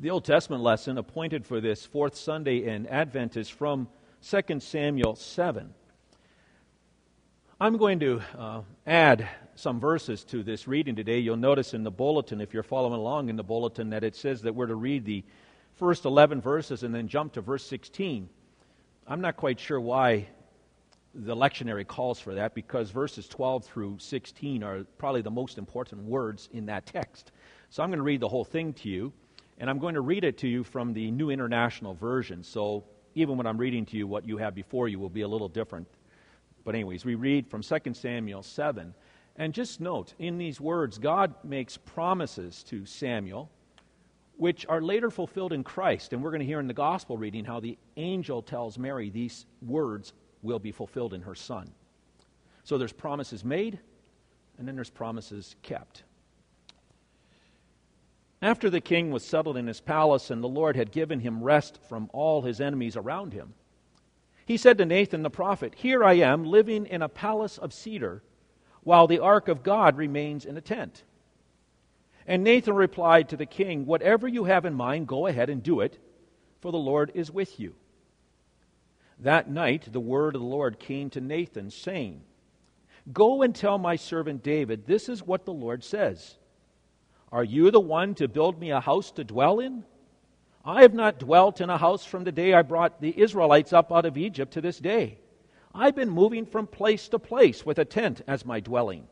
The Old Testament lesson appointed for this fourth Sunday in Advent is from 2 Samuel 7. I'm going to uh, add some verses to this reading today. You'll notice in the bulletin, if you're following along in the bulletin, that it says that we're to read the first 11 verses and then jump to verse 16. I'm not quite sure why the lectionary calls for that because verses 12 through 16 are probably the most important words in that text. So I'm going to read the whole thing to you. And I'm going to read it to you from the New International Version. So even when I'm reading to you, what you have before you will be a little different. But, anyways, we read from 2 Samuel 7. And just note, in these words, God makes promises to Samuel, which are later fulfilled in Christ. And we're going to hear in the gospel reading how the angel tells Mary these words will be fulfilled in her son. So there's promises made, and then there's promises kept. After the king was settled in his palace and the Lord had given him rest from all his enemies around him, he said to Nathan the prophet, Here I am living in a palace of cedar, while the ark of God remains in a tent. And Nathan replied to the king, Whatever you have in mind, go ahead and do it, for the Lord is with you. That night the word of the Lord came to Nathan, saying, Go and tell my servant David, This is what the Lord says. Are you the one to build me a house to dwell in? I have not dwelt in a house from the day I brought the Israelites up out of Egypt to this day. I've been moving from place to place with a tent as my dwelling.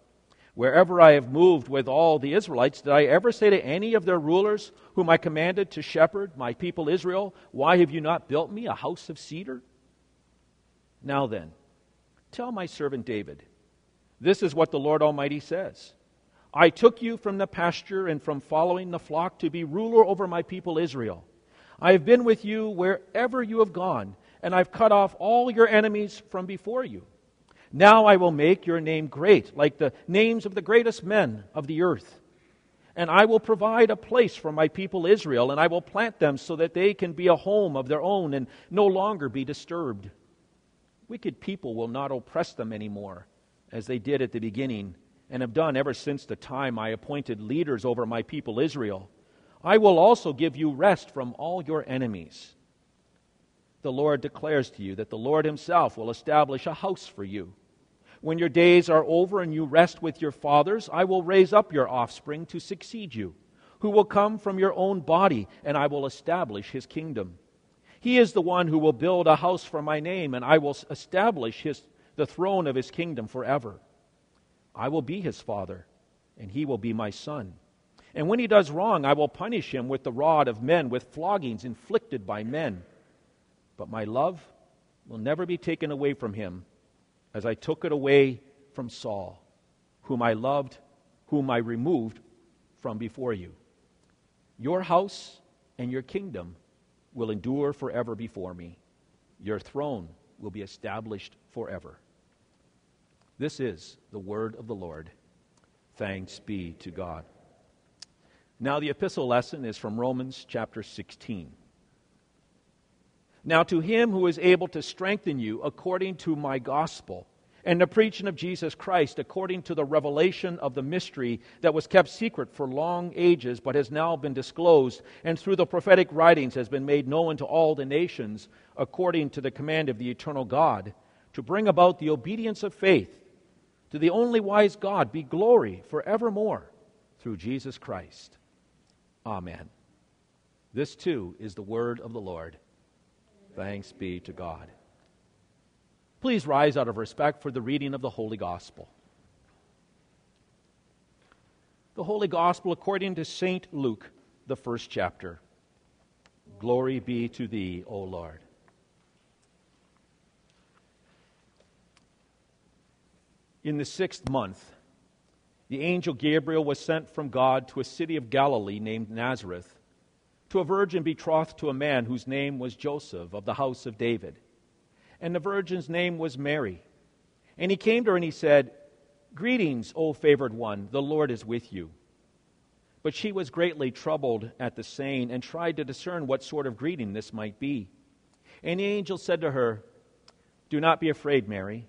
Wherever I have moved with all the Israelites, did I ever say to any of their rulers, whom I commanded to shepherd my people Israel, Why have you not built me a house of cedar? Now then, tell my servant David, this is what the Lord Almighty says. I took you from the pasture and from following the flock to be ruler over my people Israel. I have been with you wherever you have gone, and I've cut off all your enemies from before you. Now I will make your name great, like the names of the greatest men of the earth. And I will provide a place for my people Israel, and I will plant them so that they can be a home of their own and no longer be disturbed. Wicked people will not oppress them anymore, as they did at the beginning and have done ever since the time I appointed leaders over my people Israel. I will also give you rest from all your enemies. The Lord declares to you that the Lord Himself will establish a house for you. When your days are over and you rest with your fathers, I will raise up your offspring to succeed you, who will come from your own body, and I will establish His kingdom. He is the one who will build a house for my name, and I will establish his, the throne of His kingdom forever. I will be his father, and he will be my son. And when he does wrong, I will punish him with the rod of men, with floggings inflicted by men. But my love will never be taken away from him, as I took it away from Saul, whom I loved, whom I removed from before you. Your house and your kingdom will endure forever before me. Your throne will be established forever. This is the word of the Lord. Thanks be to God. Now, the epistle lesson is from Romans chapter 16. Now, to him who is able to strengthen you according to my gospel and the preaching of Jesus Christ according to the revelation of the mystery that was kept secret for long ages but has now been disclosed and through the prophetic writings has been made known to all the nations according to the command of the eternal God to bring about the obedience of faith to the only wise God be glory forevermore through Jesus Christ. Amen. This too is the word of the Lord. Thanks be to God. Please rise out of respect for the reading of the Holy Gospel. The Holy Gospel according to St. Luke, the first chapter. Glory be to thee, O Lord. In the sixth month, the angel Gabriel was sent from God to a city of Galilee named Nazareth, to a virgin betrothed to a man whose name was Joseph of the house of David. And the virgin's name was Mary. And he came to her and he said, Greetings, O favored one, the Lord is with you. But she was greatly troubled at the saying and tried to discern what sort of greeting this might be. And the angel said to her, Do not be afraid, Mary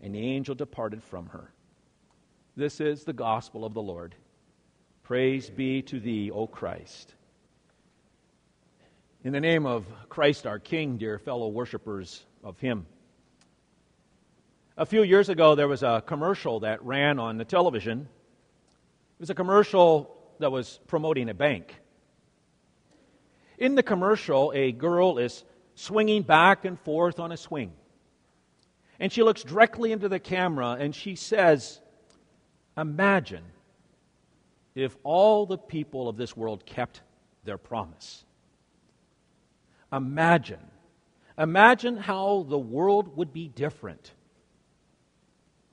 And the angel departed from her. This is the gospel of the Lord. Praise be to thee, O Christ. In the name of Christ our King, dear fellow worshippers of Him. A few years ago, there was a commercial that ran on the television. It was a commercial that was promoting a bank. In the commercial, a girl is swinging back and forth on a swing. And she looks directly into the camera and she says, Imagine if all the people of this world kept their promise. Imagine. Imagine how the world would be different.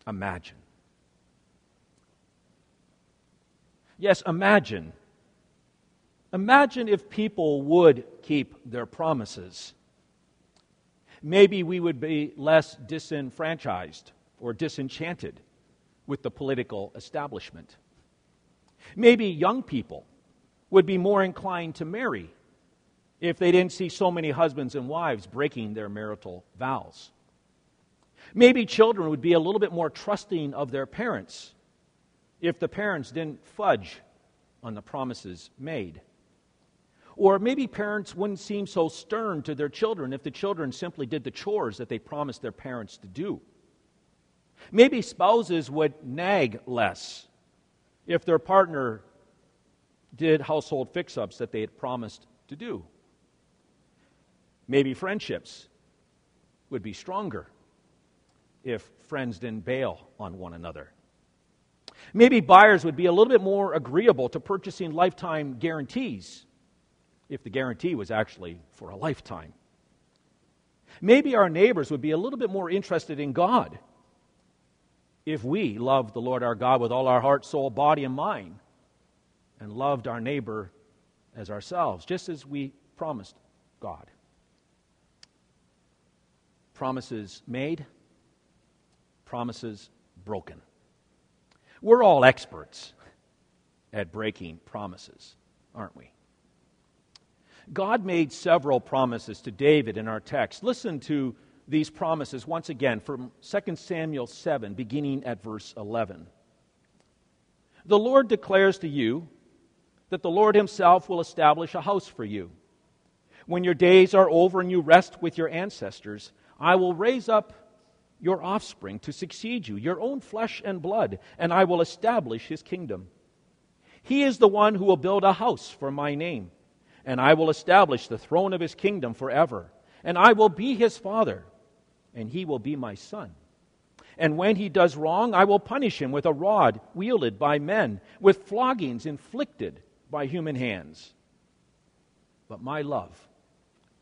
Imagine. Yes, imagine. Imagine if people would keep their promises. Maybe we would be less disenfranchised or disenchanted with the political establishment. Maybe young people would be more inclined to marry if they didn't see so many husbands and wives breaking their marital vows. Maybe children would be a little bit more trusting of their parents if the parents didn't fudge on the promises made. Or maybe parents wouldn't seem so stern to their children if the children simply did the chores that they promised their parents to do. Maybe spouses would nag less if their partner did household fix ups that they had promised to do. Maybe friendships would be stronger if friends didn't bail on one another. Maybe buyers would be a little bit more agreeable to purchasing lifetime guarantees if the guarantee was actually for a lifetime. Maybe our neighbors would be a little bit more interested in God if we loved the Lord our God with all our heart, soul, body, and mind, and loved our neighbor as ourselves, just as we promised God promises made, promises broken. We're all experts at breaking promises, aren't we? God made several promises to David in our text. Listen to these promises once again from 2 Samuel 7, beginning at verse 11. The Lord declares to you that the Lord Himself will establish a house for you. When your days are over and you rest with your ancestors, I will raise up your offspring to succeed you, your own flesh and blood, and I will establish his kingdom. He is the one who will build a house for my name, and I will establish the throne of his kingdom forever. And I will be his father, and he will be my son. And when he does wrong, I will punish him with a rod wielded by men, with floggings inflicted by human hands. But my love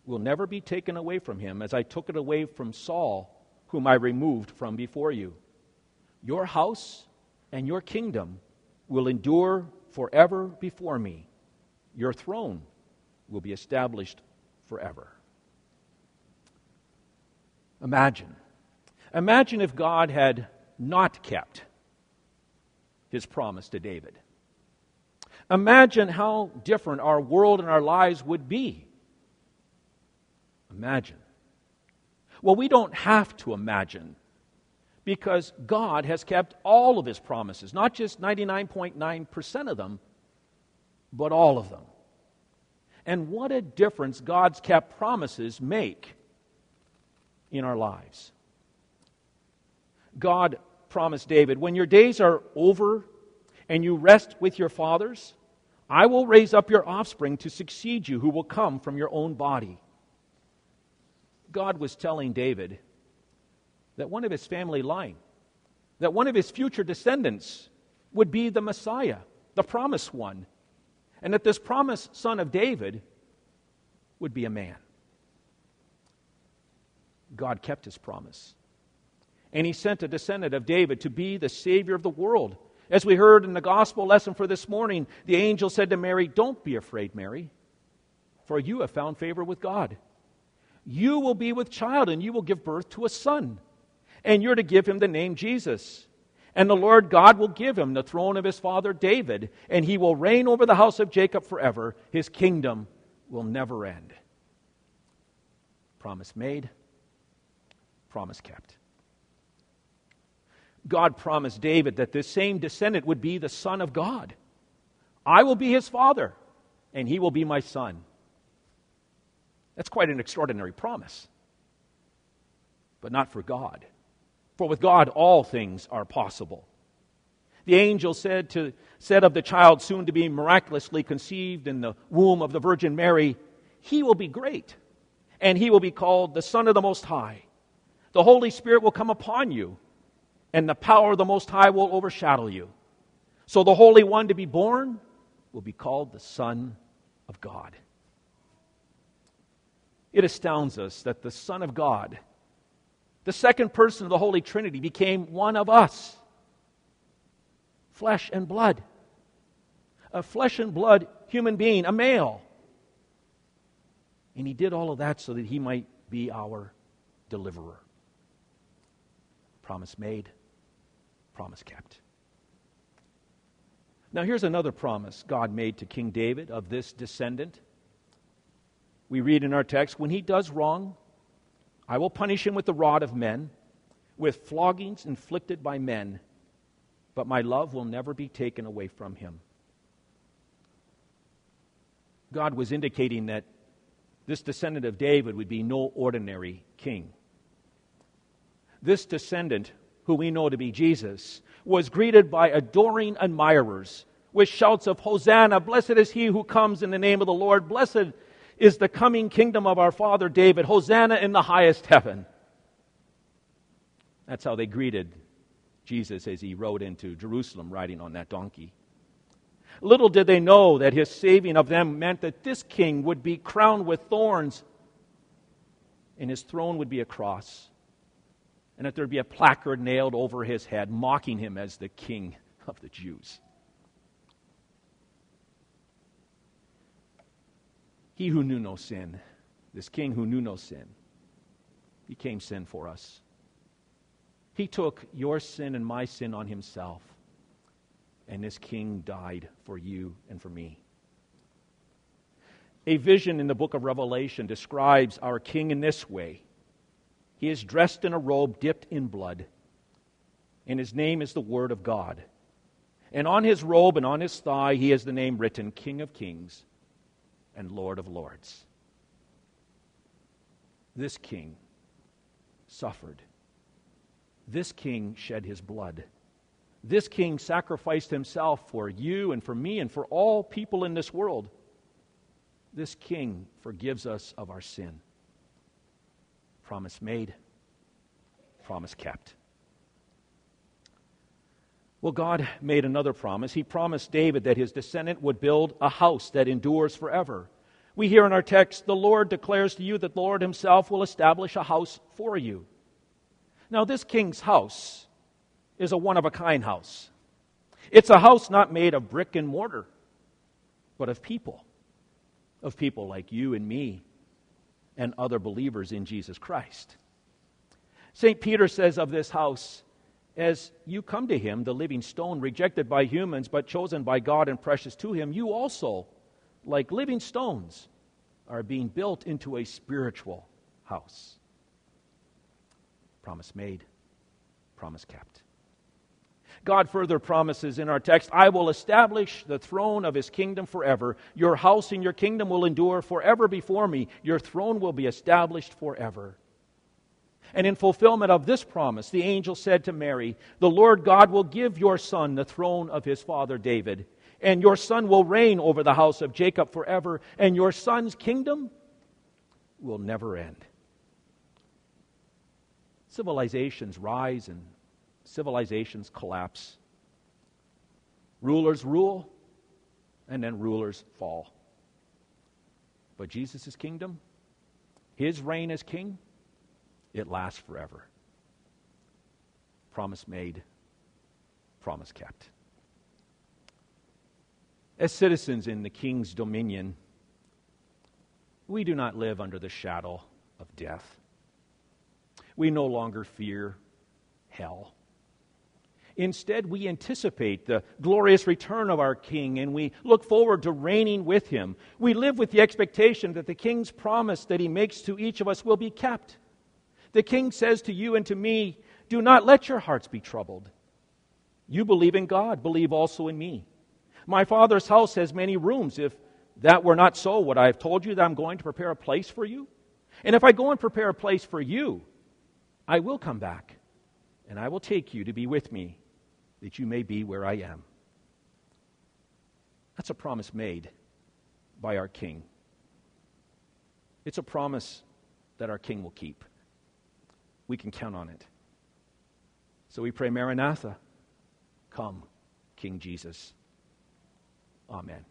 will never be taken away from him, as I took it away from Saul, whom I removed from before you. Your house and your kingdom will endure forever before me. Your throne will be established forever. Imagine. Imagine if God had not kept his promise to David. Imagine how different our world and our lives would be Imagine. Well, we don't have to imagine because God has kept all of his promises, not just 99.9% of them, but all of them. And what a difference God's kept promises make in our lives. God promised David, When your days are over and you rest with your fathers, I will raise up your offspring to succeed you, who will come from your own body. God was telling David that one of his family line, that one of his future descendants would be the Messiah, the promised one, and that this promised son of David would be a man. God kept his promise. And he sent a descendant of David to be the Savior of the world. As we heard in the gospel lesson for this morning, the angel said to Mary, Don't be afraid, Mary, for you have found favor with God. You will be with child, and you will give birth to a son, and you're to give him the name Jesus. And the Lord God will give him the throne of his father David, and he will reign over the house of Jacob forever. His kingdom will never end. Promise made, promise kept. God promised David that this same descendant would be the Son of God. I will be his father, and he will be my son. That's quite an extraordinary promise. But not for God. For with God, all things are possible. The angel said, to, said of the child soon to be miraculously conceived in the womb of the Virgin Mary, He will be great, and he will be called the Son of the Most High. The Holy Spirit will come upon you, and the power of the Most High will overshadow you. So the Holy One to be born will be called the Son of God. It astounds us that the Son of God the second person of the Holy Trinity became one of us flesh and blood. A flesh and blood human being, a male. And he did all of that so that he might be our deliverer. Promise made, promise kept. Now, here's another promise God made to King David of this descendant. We read in our text when he does wrong, I will punish him with the rod of men, with floggings inflicted by men, but my love will never be taken away from him. God was indicating that this descendant of David would be no ordinary king. This descendant, who we know to be Jesus, was greeted by adoring admirers with shouts of Hosanna! Blessed is he who comes in the name of the Lord! Blessed is the coming kingdom of our father David. Hosanna in the highest heaven. That's how they greeted Jesus as he rode into Jerusalem riding on that donkey. Little did they know that his saving of them meant that this king would be crowned with thorns and his throne would be a cross, and that there'd be a placard nailed over his head mocking him as the king of the Jews. He who knew no sin, this king who knew no sin, became sin for us. He took your sin and my sin on himself, and this king died for you and for me. A vision in the book of Revelation describes our king in this way He is dressed in a robe dipped in blood, and his name is the Word of God. And on his robe and on his thigh, he has the name written King of Kings and Lord of Lords. This king suffered. This king shed his blood. This king sacrificed himself for you and for me and for all people in this world. This king forgives us of our sin. Promise made, promise kept. Well, God made another promise. He promised David that his descendant would build a house that endures forever. We hear in our text, the Lord declares to you that the Lord himself will establish a house for you. Now, this king's house is a one of a kind house. It's a house not made of brick and mortar, but of people, of people like you and me and other believers in Jesus Christ. St. Peter says of this house, as you come to him, the living stone, rejected by humans, but chosen by God and precious to him, you also, like living stones, are being built into a spiritual house. Promise made, promise kept. God further promises in our text, I will establish the throne of his kingdom forever. Your house and your kingdom will endure forever before me. Your throne will be established forever. And in fulfillment of this promise, the angel said to Mary, The Lord God will give your son the throne of his father David, and your son will reign over the house of Jacob forever, and your son's kingdom will never end. Civilizations rise and civilizations collapse. Rulers rule, and then rulers fall. But Jesus' kingdom, his reign as king, it lasts forever. Promise made, promise kept. As citizens in the king's dominion, we do not live under the shadow of death. We no longer fear hell. Instead, we anticipate the glorious return of our King and we look forward to reigning with him. We live with the expectation that the King's promise that he makes to each of us will be kept. The King says to you and to me, Do not let your hearts be troubled. You believe in God, believe also in me. My Father's house has many rooms. If that were not so, would I have told you that I'm going to prepare a place for you? And if I go and prepare a place for you, I will come back, and I will take you to be with me that you may be where I am. That's a promise made by our King. It's a promise that our King will keep. We can count on it. So we pray, Maranatha, come, King Jesus. Amen.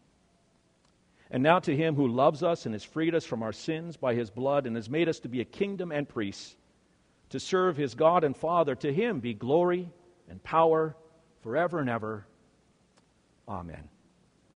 And now to him who loves us and has freed us from our sins by his blood and has made us to be a kingdom and priests, to serve his God and Father, to him be glory and power forever and ever. Amen.